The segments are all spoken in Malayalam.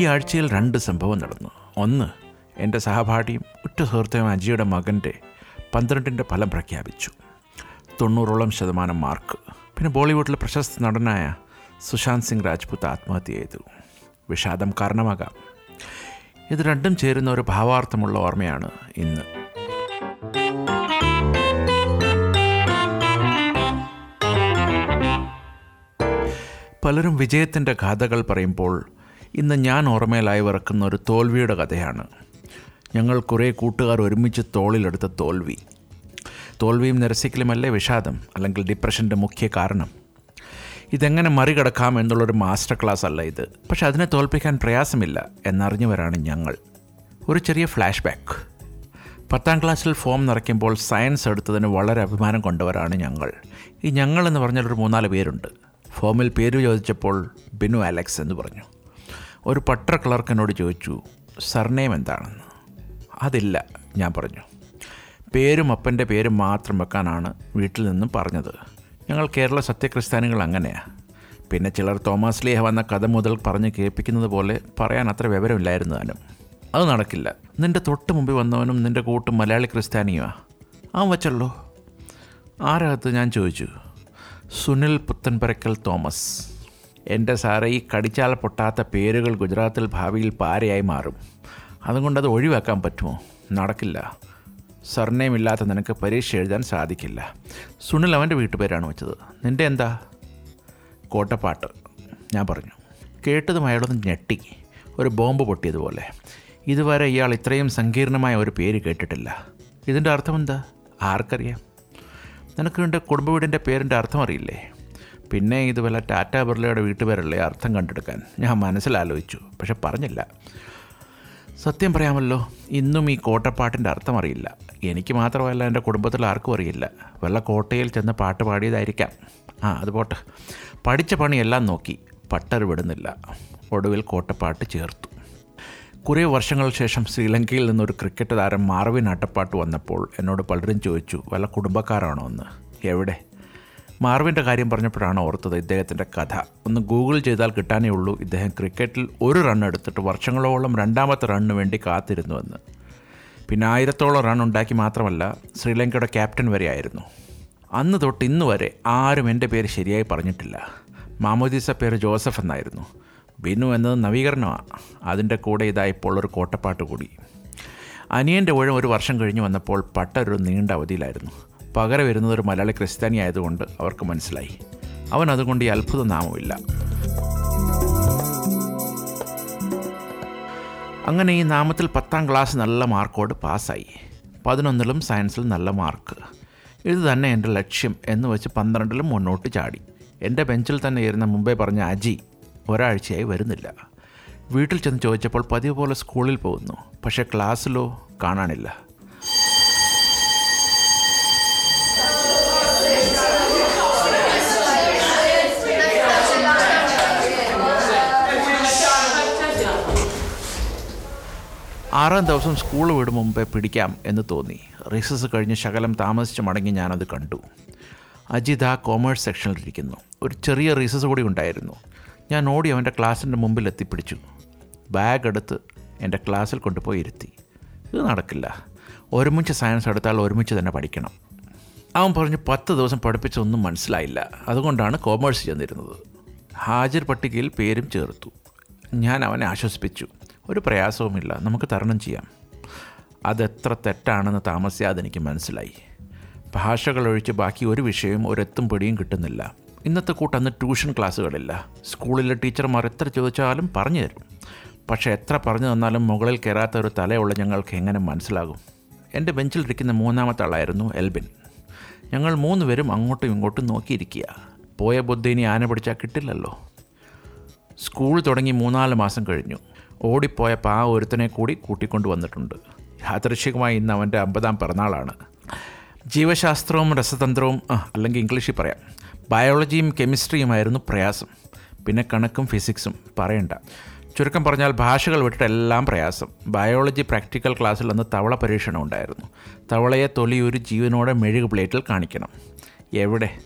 ഈ ആഴ്ചയിൽ രണ്ട് സംഭവം നടന്നു. ഒന്ന് എന്റെ സഹപാഠിയും ഉറ്റ സുഹൃത്തും അജിയുടെ മകന്റെ പന്ത്രണ്ടിന്റെ ഫലം പ്രഖ്യാപിച്ചു. തൊണ്ണൂറോളം ശതമാനം മാർക്ക്. പിന്നെ ബോളിവുഡിലെ പ്രശസ്ത നടനായ സുശാന്ത് സിംഗ് രാജ്പുത്ത് ആത്മഹത്യ ചെയ്തു. വിഷാദം കാരണമാകാം. ഇത് രണ്ടും ചേരുന്ന ഒരു ഭാവാർത്ഥമുള്ള ഓർമ്മയാണ് ഇന്ന്. പലരും വിജയത്തിന്റെ ഗാഥകൾ പറയുമ്പോൾ ഇന്ന് ഞാൻ ഓർമ്മയിലായി വിറക്കുന്ന ഒരു തോൽവിയുടെ കഥയാണ്. ഞങ്ങൾ കുറേ കൂട്ടുകാർ ഒരുമിച്ച് തോളിലെടുത്ത തോൽവി. തോൽവിയും നിരസിക്കലുമല്ലേ വിഷാദം അല്ലെങ്കിൽ ഡിപ്രഷന്റെ മുഖ്യ കാരണം? ഇതെങ്ങനെ മറികടക്കാം എന്നുള്ളൊരു മാസ്റ്റർ ക്ലാസ് അല്ല ഇത്. പക്ഷെ അതിനെ തോൽപ്പിക്കാൻ പ്രയാസമില്ല എന്നറിഞ്ഞവരാണ് ഞങ്ങൾ. ഒരു ചെറിയ ഫ്ലാഷ് ബാക്ക് പത്താം ക്ലാസ്സിൽ ഫോം നിറയ്ക്കുമ്പോൾ സയൻസ് എടുത്തതിന് വളരെ അഭിമാനം കൊണ്ടവരാണ് ഞങ്ങൾ. ഈ ഞങ്ങൾ എന്ന് പറഞ്ഞാൽ ഒരു മൂന്നാൽ പേരുണ്ട്. ഫോമിൽ പേര് ചോദിച്ചപ്പോൾ ബിനു അലക്സ് എന്ന് പറഞ്ഞു. ഒരു പട്ട ക്ലർക്ക് എന്നോട് ചോദിച്ചു സർനെയിം എന്താണെന്ന്? അതില്ല ഞാൻ പറഞ്ഞു. പേരും അപ്പന്റെ പേരും മാത്രം വെക്കാനാണ് വീട്ടിൽ നിന്നും പറഞ്ഞത്. ഞങ്ങൾ കേരള സത്യക്രിസ്ത്യാനികൾ അങ്ങനെയാണ് പിന്നെ ചിലർ തോമസ് ലീഹ വന്ന കഥ മുതൽ പറഞ്ഞ് കേൾപ്പിക്കുന്നത് പോലെ പറയാൻ അത്ര വിവരമില്ലായിരുന്നു താനും. അത് നടക്കില്ല. നിന്റെ തൊട്ട് മുമ്പിൽ വന്നവനും നിന്റെ കൂട്ടും മലയാളി ക്രിസ്ത്യാനിയുമാ. അവൻ വച്ചല്ലോ. ആരകത്ത് ഞാൻ ചോദിച്ചു. സുനിൽ പുത്തൻപരക്കൽ തോമസ്. എന്റെ സാറേ ഈ കടിച്ചാൽ പൊട്ടാത്ത പേരുകൾ ഗുജറാത്തിൽ ഭാവിയിൽ പാരയായി മാറും. അതുകൊണ്ടത് അത് ഒഴിവാക്കാൻ പറ്റുമോ? നടക്കില്ല. സർനെയിം ഇല്ലാത്ത നിനക്ക് പരീക്ഷ എഴുതാൻ സാധിക്കില്ല. സുനിൽ അവന്റെ വീട്ടുപേരാണ് വെച്ചത്. നിന്റെ എന്താ? കോട്ടപ്പാട്ട്. ഞാൻ പറഞ്ഞു. കേട്ടതും അയാളൊന്ന് ഞെട്ടി. ഒരു ബോംബ് പൊട്ടിയതുപോലെ. ഇതുവരെ ഇയാൾ ഇത്രയും സങ്കീർണമായ ഒരു പേര് കേട്ടിട്ടില്ല. ഇതിന്റെ അർത്ഥം എന്താ? ആർക്കറിയാം. നിനക്ക് നിന്റെ കുടുംബ വീടിന്റെ പേരിന്റെ അർത്ഥം അറിയില്ലേ? പിന്നെ ഇത് വല്ല ടാറ്റ ബിർളയുടെ വീട്ടുപേരല്ലേ അർത്ഥം കണ്ടെടുക്കാൻ? ഞാൻ മനസ്സിലാലോചിച്ചു പക്ഷെ പറഞ്ഞില്ല. സത്യം പറയാമല്ലോ ഇന്നും ഈ കോട്ടപ്പാട്ടിന്റെ അർത്ഥം അറിയില്ല. എനിക്ക് മാത്രമല്ല എന്റെ കുടുംബത്തിൽ ആർക്കും അറിയില്ല. വല്ല കോട്ടയിൽ ചെന്ന് പാട്ട് പാടിയതായിരിക്കാം. ആ അത് പോട്ടെ. പഠിച്ച പണിയെല്ലാം നോക്കി പട്ടർ വിടുന്നില്ല. ഒടുവിൽ കോട്ടപ്പാട്ട് ചേർത്തു. കുറേ വർഷങ്ങൾ ശേഷം ശ്രീലങ്കയിൽ നിന്നൊരു ക്രിക്കറ്റ് താരം മാർവിൻ അട്ടപ്പാട്ട് വന്നപ്പോൾ എന്നോട് പലരും ചോദിച്ചു വല്ല കുടുംബക്കാരാണോ എന്ന്? എവിടെ? മാർവിന്റെ കാര്യം പറഞ്ഞപ്പോഴാണ് ഓർത്തത് ഇദ്ദേഹത്തിന്റെ കഥ. ഒന്ന് ഗൂഗിൾ ചെയ്താൽ കിട്ടാനേ ഉള്ളൂ. ഇദ്ദേഹം ക്രിക്കറ്റിൽ ഒരു റൺ എടുത്തിട്ട് വർഷങ്ങളോളം രണ്ടാമത്തെ റണ്ണിന് വേണ്ടി കാത്തിരുന്നുവെന്ന്. പിന്നെ ആയിരത്തോളം റൺ ഉണ്ടാക്കി മാത്രമല്ല ശ്രീലങ്കയുടെ ക്യാപ്റ്റൻ വരെ ആയിരുന്നു അന്ന് തൊട്ട് ഇന്ന് വരെ ആരും എന്റെ പേര് ശരിയായി പറഞ്ഞിട്ടില്ല. മാമോദീസ പേര് ജോസഫ് എന്നായിരുന്നു. ബിനു എന്നത് നവീകരണമാണ്. അതിന്റെ കൂടെ ഇതാ ഇപ്പോൾ ഒരു കോട്ടപ്പാട്ട് കൂടി. അനിയന്റെ ഊഴം ഒരു വർഷം കഴിഞ്ഞ് വന്നപ്പോൾ പട്ട ഒരു നീണ്ട അവധിയിലായിരുന്നു. പകരം വരുന്നത് ഒരു മലയാളി ക്രിസ്ത്യാനി ആയതുകൊണ്ട് അവർക്ക് മനസ്സിലായി. അവൻ അതുകൊണ്ട് ഈ അത്ഭുത നാമമില്ല. അങ്ങനെ ഈ നാമത്തിൽ പത്താം ക്ലാസ് നല്ല മാർക്കോട് പാസ്സായി. പതിനൊന്നിലും സയൻസിൽ നല്ല മാർക്ക്. ഇത് തന്നെ എന്റെ ലക്ഷ്യം എന്ന് വെച്ച് പന്ത്രണ്ടിലും മുന്നോട്ട് ചാടി. എന്റെ ബെഞ്ചിൽ തന്നെ ഇരുന്ന മുമ്പേ പറഞ്ഞ അജി ഒരാഴ്ചയായി വരുന്നില്ല. വീട്ടിൽ ചെന്ന് ചോദിച്ചപ്പോൾ പതിവ് പോലെ സ്കൂളിൽ പോകുന്നു. പക്ഷേ ക്ലാസ്സിലോ കാണാനില്ല. ആറാം ദിവസം സ്കൂൾ വിടും മുമ്പേ പിടിക്കാം എന്ന് തോന്നി. റീസസ് കഴിഞ്ഞ് ശകലം താമസിച്ച് മടങ്ങി ഞാനത് കണ്ടു. അജിത് ആ കോമേഴ്സ് സെക്ഷനിലിരിക്കുന്നു ഒരു ചെറിയ റീസസ് കൂടി ഉണ്ടായിരുന്നു. ഞാൻ ഓടി അവന്റെ ക്ലാസ്സിന്റെ മുമ്പിൽ എത്തിപ്പിടിച്ചു. ബാഗ് എടുത്ത് എന്റെ ക്ലാസ്സിൽ കൊണ്ടുപോയി ഇരുത്തി. ഇത് നടക്കില്ല. ഒരുമിച്ച് സയൻസ് എടുത്താൽ ഒരുമിച്ച് തന്നെ പഠിക്കണം. അവൻ പറഞ്ഞു പത്ത് ദിവസം പഠിപ്പിച്ചൊന്നും മനസ്സിലായില്ല. അതുകൊണ്ടാണ് കോമേഴ്സ് ചെന്നിരുന്നത്. ഹാജർ പട്ടികയിൽ പേരും ചേർത്തു. ഞാൻ അവനെ ആശ്വസിപ്പിച്ചു. ഒരു പ്രയാസവുമില്ല. നമുക്ക് തരണം ചെയ്യാം. അതെത്ര തെറ്റാണെന്ന് താമസിയാതെ എനിക്ക് മനസ്സിലായി. ഭാഷകൾ ഒഴിച്ച് ബാക്കി ഒരു വിഷയവും ഒരെത്തും പിടിയും കിട്ടുന്നില്ല. ഇന്നത്തെ കൂട്ടന്ന് ട്യൂഷൻ ക്ലാസ്സുകളില്ല. സ്കൂളിലെ ടീച്ചർമാർ എത്ര ചോദിച്ചാലും പറഞ്ഞു തരും. പക്ഷേ എത്ര പറഞ്ഞു തന്നാലും മുകളിൽ കയറാത്ത ഒരു തലയുള്ള ഞങ്ങൾക്ക് എങ്ങനെ മനസ്സിലാകും? എന്റെ ബെഞ്ചിലിരിക്കുന്ന മൂന്നാമത്തെ ആളായിരുന്നു എൽബിൻ. ഞങ്ങൾ മൂന്ന് പേരും അങ്ങോട്ടും ഇങ്ങോട്ടും നോക്കിയിരിക്കുക. പോയ ബുദ്ധി ഇനി ആന പിടിച്ചാൽ കിട്ടില്ലല്ലോ. സ്കൂൾ തുടങ്ങി മൂന്നാൽ മാസം കഴിഞ്ഞു. ഓടിപ്പോയപ്പോൾ ആ ഒരുത്തനെ കൂടി കൂട്ടിക്കൊണ്ട് വന്നിട്ടുണ്ട്. യാദൃശികമായി ഇന്ന് അവന്റെ അമ്പതാം പിറന്നാളാണ്. ജീവശാസ്ത്രവും രസതന്ത്രവും അല്ലെങ്കിൽ ഇംഗ്ലീഷിൽ പറയാം. ബയോളജിയും കെമിസ്ട്രിയുമായിരുന്നു പ്രയാസം. പിന്നെ കണക്കും ഫിസിക്സും. പറയണ്ട. ചുരുക്കം പറഞ്ഞാൽ ഭാഷകൾ വിട്ടിട്ട് എല്ലാം പ്രയാസം. ബയോളജി പ്രാക്ടിക്കൽ ക്ലാസ്സിൽ അന്ന് തവള പരീക്ഷണം ഉണ്ടായിരുന്നു. തവളയെ തൊലി ഒരു ജീവനോടെ മെഴുക് പ്ലേറ്റിൽ കാണിക്കണം. എവിടെ?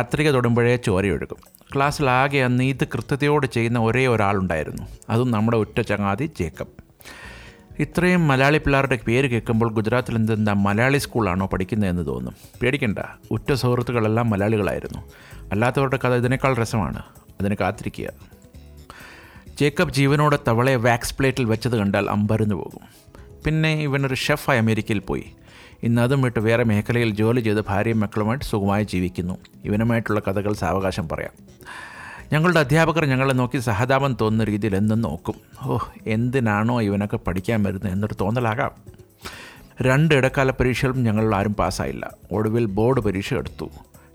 കത്രിക തൊടുമ്പോഴേ ചോരയൊഴുകും. ക്ലാസ്സിലാകെ അന്ന് ഇത് കൃത്യതയോടെ ചെയ്യുന്ന ഒരേ ഒരാളുണ്ടായിരുന്നു. അതും നമ്മുടെ ഒറ്റ ചങ്ങാതി ജേക്കബ്. ഇത്രയും മലയാളി പിള്ളേരുടെ പേര് കേൾക്കുമ്പോൾ ഗുജറാത്തിൽ എന്തെന്താ മലയാളി സ്കൂളാണോ പഠിക്കുന്നതെന്ന് തോന്നും. പേടിക്കണ്ട. ഉറ്റ സുഹൃത്തുക്കളെല്ലാം മലയാളികളായിരുന്നു. അല്ലാത്തവരുടെ കഥ ഇതിനേക്കാൾ രസമാണ്. അതിന് കാത്തിരിക്കുക. ജേക്കബ് ജീവനോടെ തവളയെ വാക്സ് പ്ലേറ്റിൽ വെച്ചത് കണ്ടാൽ അമ്പരന്ന് പോകും. പിന്നെ ഇവനൊരു ഷെഫായി അമേരിക്കയിൽ പോയി. ഇന്ന് അതും വിട്ട് വേറെ മേഖലയിൽ ജോലി ചെയ്ത് ഭാര്യയും മക്കളുമായിട്ട് സുഖമായി ജീവിക്കുന്നു. ഇവനുമായിട്ടുള്ള കഥകൾ സാവകാശം പറയാം. ഞങ്ങളുടെ അധ്യാപകർ ഞങ്ങളെ നോക്കി സഹതാപം തോന്നുന്ന രീതിയിൽ എന്നും നോക്കും. ഓ എന്തിനാണോ ഇവനൊക്കെ പഠിക്കാൻ വരുന്നത് എന്നൊരു തോന്നലാകാം. രണ്ട് ഇടക്കാല പരീക്ഷകളും ഞങ്ങൾ ആരും പാസ്സായില്ല. ഒടുവിൽ ബോർഡ് പരീക്ഷ എടുത്തു.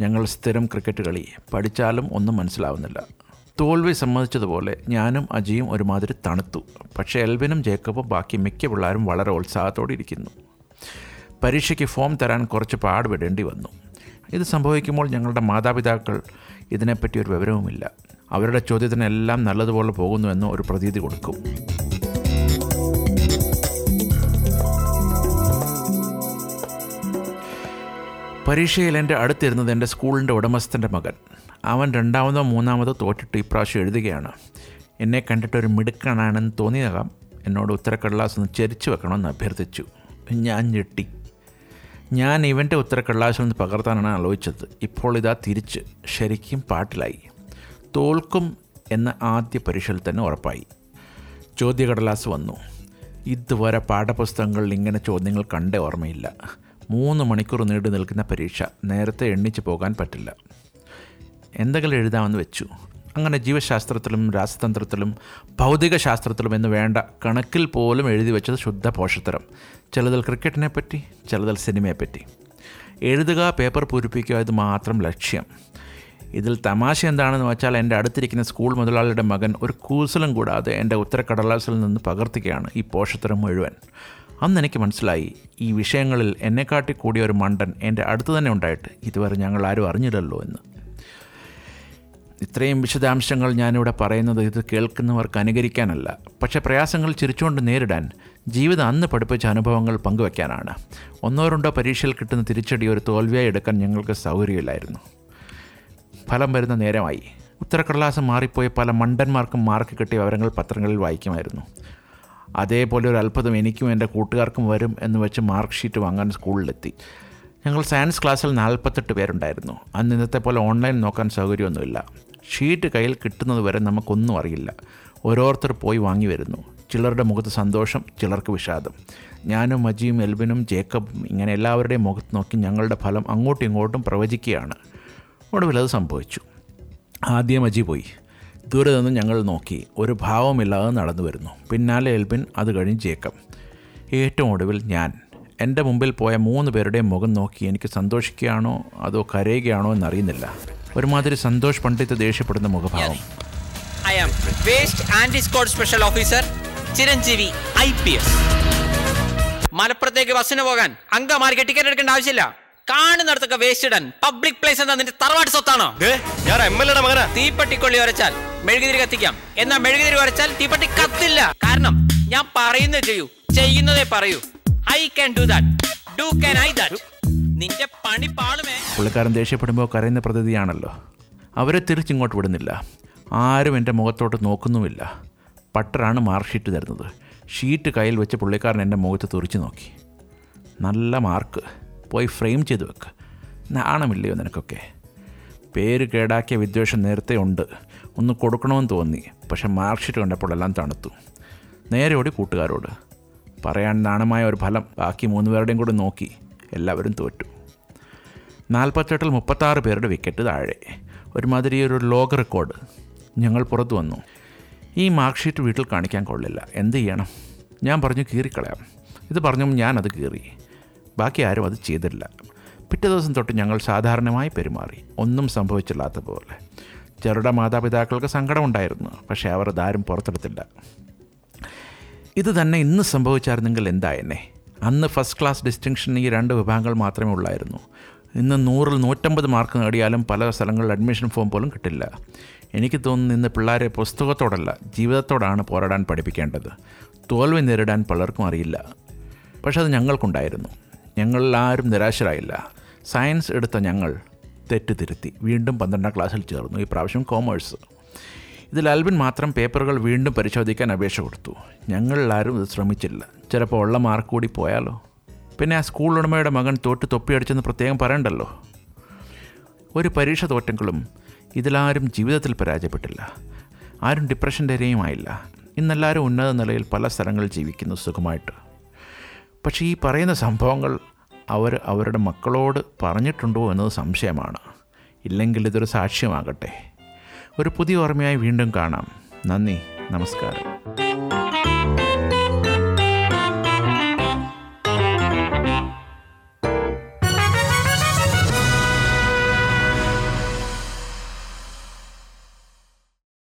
ഞങ്ങൾ സ്ഥിരം ക്രിക്കറ്റ് കളി. പഠിച്ചാലും ഒന്നും മനസ്സിലാവുന്നില്ല. തോൽവി സമ്മതിച്ചതുപോലെ ഞാനും അജിയും ഒരുമാതിരി തണുത്തു. പക്ഷേ എൽവിനും ജേക്കബും ബാക്കി മിക്ക പിള്ളേരും വളരെ ഉത്സാഹത്തോടെ ഇരിക്കുന്നു. പരീക്ഷയ്ക്ക് ഫോം തരാൻ കുറച്ച് പാടുപെടേണ്ടി വന്നു. ഇത് സംഭവിക്കുമ്പോൾ ഞങ്ങളുടെ മാതാപിതാക്കൾ ഇതിനെപ്പറ്റി ഒരു വിവരവുമില്ല. അവരുടെ ചോദ്യത്തിനെല്ലാം നല്ലതുപോലെ പോകുന്നുവെന്ന് ഒരു പ്രതീതി കൊടുക്കും. പരീക്ഷയിൽ എന്റെ അടുത്തിരുന്നത് എന്റെ സ്കൂളിന്റെ ഉടമസ്ഥന്റെ മകൻ. അവൻ രണ്ടാമതോ മൂന്നാമതോ തോറ്റിട്ട് ഇപ്രാവശ്യം എഴുതുകയാണ്. എന്നെ കണ്ടിട്ട് ഒരു മിടുക്കനാണെന്ന് തോന്നിയതാകാം എന്നോട് ഉത്തരക്കടലാസ് ഒന്ന് ചരിച്ചു വെക്കണമെന്ന് അഭ്യർത്ഥിച്ചു. ഞാൻ ഞെട്ടി. ഞാൻ ഇവന്റെ ഉത്തരക്കടലാസിൽ നിന്ന് പകർത്താനാണ് ആലോചിച്ചത്. ഇപ്പോൾ ഇതാ തിരിച്ച് ശരിക്കും പാട്ടിലായി. തോൽക്കും എന്ന ആദ്യ പരീക്ഷയിൽ തന്നെ ഉറപ്പായി. ചോദ്യകടലാസ് വന്നു. ഇതുവരെ പാഠപുസ്തകങ്ങളിൽ ഇങ്ങനെ ചോദ്യങ്ങൾ കണ്ടേ ഓർമ്മയില്ല. മൂന്ന് മണിക്കൂർ നീണ്ടു നിൽക്കുന്ന പരീക്ഷ നേരത്തെ എണ്ണിച്ച് പോകാൻ പറ്റില്ല. എന്തെങ്കിലും എഴുതാമെന്ന് വെച്ചു. അങ്ങനെ ജീവശാസ്ത്രത്തിലും രാസതന്ത്രത്തിലും ഭൗതിക ശാസ്ത്രത്തിലും എന്ന് വേണ്ട കണക്കിൽ പോലും എഴുതി വെച്ചത് ശുദ്ധ പോഷത്തരം. ചിലതിൽ ക്രിക്കറ്റിനെ പറ്റി ചിലതിൽ സിനിമയെപ്പറ്റി എഴുതുക പേപ്പർ പൂരിപ്പിക്കുക ഇത് മാത്രം ലക്ഷ്യം. ഇതിൽ തമാശ എന്താണെന്ന് വെച്ചാൽ എന്റെ അടുത്തിരിക്കുന്ന സ്കൂൾ മുതലാളിയുടെ മകൻ ഒരു കൂസലും കൂടാതെ എന്റെ ഉത്തരക്കടലാസിൽ നിന്ന് പകർത്തുകയാണ് ഈ പോഷത്തരം മുഴുവൻ. അന്ന് എനിക്ക് മനസ്സിലായി ഈ വിഷയങ്ങളിൽ എന്നെക്കാട്ടി കൂടിയ ഒരു മണ്ടൻ എന്റെ അടുത്ത് തന്നെ ഉണ്ടായിട്ട് ഇതുവരെ ഞങ്ങൾ ആരും അറിഞ്ഞില്ലല്ലോ എന്ന്. ഇത്രയും വിശദാംശങ്ങൾ ഞാനിവിടെ പറയുന്നത് ഇത് കേൾക്കുന്നവർക്ക് അനുകരിക്കാനല്ല. പക്ഷേ പ്രയാസങ്ങൾ ചിരിച്ചുകൊണ്ട് നേരിടാൻ ജീവിതം അന്ന് പഠിപ്പിച്ച അനുഭവങ്ങൾ പങ്കുവയ്ക്കാനാണ്. ഒന്നോ രണ്ടോ പരീക്ഷയിൽ കിട്ടുന്ന തിരിച്ചടി ഒരു തോൽവിയായി എടുക്കാൻ ഞങ്ങൾക്ക് സൗകര്യമില്ലായിരുന്നു. ഫലം വരുന്ന നേരമായി. ഉത്തരക്കടലാസം മാറിപ്പോയി പല മണ്ടന്മാർക്കും മാർക്ക് കിട്ടിയ വിവരങ്ങൾ പത്രങ്ങളിൽ വായിക്കുമായിരുന്നു. അതേപോലെ ഒരു അത്ഭുതം എനിക്കും എന്റെ കൂട്ടുകാർക്കും വരും എന്ന് വെച്ച് മാർക്ക് ഷീറ്റ് വാങ്ങാൻ സ്കൂളിലെത്തി. ഞങ്ങൾ സയൻസ് ക്ലാസ്സിൽ നാൽപ്പത്തെട്ട് പേരുണ്ടായിരുന്നു. അന്ന് ഇന്നത്തെ പോലെ ഓൺലൈൻ നോക്കാൻ സൗകര്യമൊന്നുമില്ല. ഷീറ്റ് കയ്യിൽ കിട്ടുന്നത് വരെ നമുക്കൊന്നും അറിയില്ല. ഓരോരുത്തർ പോയി വാങ്ങി വരുന്നു. ചിലരുടെ മുഖത്ത് സന്തോഷം ചിലർക്ക് വിഷാദം. ഞാനും മജിയും എൽബിനും ജേക്കബും ഇങ്ങനെ എല്ലാവരുടെയും മുഖത്ത് നോക്കി ഞങ്ങളുടെ ഫലം അങ്ങോട്ടും ഇങ്ങോട്ടും പ്രവചിക്കുകയാണ്. ഒടുവിൽ അത് സംഭവിച്ചു. ആദ്യം അജി പോയി. ദൂരെ നിന്ന് ഞങ്ങൾ നോക്കി. ഒരു ഭാവമില്ലാതെ നടന്നു വരുന്നു. പിന്നാലെ എൽബിൻ അത് കഴിഞ്ഞ് ജേക്കബ്. ഏറ്റവും ഒടുവിൽ ഞാൻ. എന്റെ മുമ്പിൽ പോയ മൂന്ന് പേരുടെയും മുഖം നോക്കി എനിക്ക് സന്തോഷിക്കുകയാണോ അതോ കരയുകയാണോ എന്നറിയുന്നില്ല. ഒരുമാതിരി സന്തോഷ് പണ്ഡിറ്റ് ദേഷ്യപ്പെടുന്ന മുഖഭാവം. I am waste anti squad special officer Chiranjeevi I P S മലപ്പുറത്തേക്ക് ബസ്സിന് പോകാൻ അങ്കമാർക്ക് ടിക്കറ്റ് എടുക്കേണ്ട ആവശ്യമില്ല. കാണുന്നിടത്തൊക്കെ വേസ്റ്റ് ഇടാൻ പബ്ലിക് പ്ലേസ് എന്താ നിന്റെ തറവാട് സ്വത്താണോ? ദേ, ഞാൻ എം എൽ എയുടെ മകനാ. തീപ്പട്ടിക്കൊള്ളി ഉരച്ചാൽ മെഴുകുതിരി കത്തിക്കാം. എന്നാ മെഴുകുതിരി ഉരച്ചാൽ തീപ്പട്ടി കത്തില്ല. കാരണം ഞാൻ പറയുന്നത് ചെയ്യൂ. ചെയ്യുന്നതേ പറയൂ. I can do that do can I that നിന്റെ പണി പാളുമേ. പുള്ളിക്കാരൻ ദേഷ്യപ്പെടുമ്പോൾ കരയുന്ന പ്രതിയാണല്ലോ. അവരെ തിരിച്ചിങ്ങോട്ട് വിടുന്നില്ല. ആരും എന്റെ മുഖത്തോട്ട് നോക്കുന്നുമില്ല. പട്ടറാണ് മാർക്ക് ഷീറ്റ് തരുന്നത്. ഷീറ്റ് കയ്യിൽ വെച്ച് പുള്ളിക്കാരൻ എന്റെ മുഖത്ത് തുറിച്ച് നോക്കി. നല്ല മാർക്ക്. പോയി ഫ്രെയിം ചെയ്ത് വെക്ക്. നാണമില്ലയോ നിനക്കൊക്കെ? പേര് കേടാക്കിയ വിദ്വേഷം നേരത്തെ ഉണ്ട്. ഒന്ന് കൊടുക്കണമെന്ന് തോന്നി. പക്ഷെ മാർക്ക് ഷീറ്റ് കണ്ടപ്പോൾ എല്ലാം തണുത്തു. നേരെ ഓടി കൂട്ടുകാരോട്. പറയാൻ നാണമായ ഒരു ഫലം ബാക്കി മൂന്ന് പേരുടെയും കൂടെ നോക്കി. എല്ലാവരും തോറ്റു. നാൽപ്പത്തെട്ടിൽ മുപ്പത്താറ് പേരുടെ വിക്കറ്റ് താഴെ. ഒരുമാതിരി ഒരു ലോക റെക്കോർഡ് ഞങ്ങൾ പുറത്തു വന്നു. ഈ മാർക്ക് ഷീറ്റ് വീട്ടിൽ കാണിക്കാൻ കൊള്ളില്ല. എന്ത് ചെയ്യണം? ഞാൻ പറഞ്ഞു കീറിക്കളയാം. ഇത് പറഞ്ഞു ഞാനത് കീറി. ബാക്കി ആരും അത് ചെയ്തില്ല. പിറ്റേ ദിവസം തൊട്ട് ഞങ്ങൾ സാധാരണമായി പെരുമാറി. ഒന്നും സംഭവിച്ചില്ലാത്ത പോലെ. ചെറുടെ മാതാപിതാക്കൾക്ക് സങ്കടമുണ്ടായിരുന്നു പക്ഷേ അവർ അതാരും പുറത്തെടുത്തില്ല. ഇത് തന്നെ ഇന്ന് സംഭവിച്ചായിരുന്നെങ്കിൽ എന്തായെന്നെ അന്ന് ഫസ്റ്റ് ക്ലാസ് ഡിസ്റ്റിങ്ഷൻ ഈ രണ്ട് വിഭാഗങ്ങൾ മാത്രമേ ഉള്ളായിരുന്നു. ഇന്ന് നൂറിൽ നൂറ്റമ്പത് മാർക്ക് നേടിയാലും പല സ്ഥലങ്ങളിൽ അഡ്മിഷൻ ഫോം പോലും കിട്ടില്ല. എനിക്ക് തോന്നുന്നു ഇന്ന് പിള്ളേരെ പുസ്തകത്തോടല്ല ജീവിതത്തോടാണ് പോരാടാൻ പഠിപ്പിക്കേണ്ടത്. തോൽവി നേരിടാൻ പലർക്കും അറിയില്ല. പക്ഷെ അത് ഞങ്ങൾക്കുണ്ടായിരുന്നു. ഞങ്ങളിൽ ആരും നിരാശരായില്ല. സയൻസ് എടുത്ത ഞങ്ങൾ തെറ്റ് തിരുത്തി വീണ്ടും പന്ത്രണ്ടാം ക്ലാസ്സിൽ ചേർന്നു. ഈ പ്രാവശ്യം കോമേഴ്സ് ഇതിൽ ആൽബിൻ മാത്രം പേപ്പറുകൾ വീണ്ടും പരിശോധിക്കാൻ അപേക്ഷ കൊടുത്തു. ഞങ്ങളിലാരും ഇത് ശ്രമിച്ചില്ല. ചിലപ്പോൾ ഉള്ള മാർക്ക് കൂടി പോയാലോ? പിന്നെ ആ സ്കൂൾ ഉടമയുടെ മകൻ തോറ്റ് തൊപ്പിയടിച്ചെന്ന് പ്രത്യേകം പറയണ്ടല്ലോ? ഒരു പരീക്ഷ തോറ്റെങ്കിലും ഇതിലാരും ജീവിതത്തിൽ പരാജയപ്പെട്ടില്ല. ആരും ഡിപ്രഷന്റെ ഇരയുമായില്ല ഇന്നെല്ലാവരും ഉന്നത നിലയിൽ പല സ്ഥലങ്ങളിൽ ജീവിക്കുന്നു സുഖമായിട്ട്. പക്ഷേ ഈ പറയുന്ന സംഭവങ്ങൾ അവർ അവരുടെ മക്കളോട് പറഞ്ഞിട്ടുണ്ടോ എന്നത് സംശയമാണ്. ഇല്ലെങ്കിൽ ഇതൊരു സാക്ഷ്യമാകട്ടെ. ഒരു പുതിയ ഓർമ്മയായി വീണ്ടും കാണാം. നന്ദി നമസ്കാരം.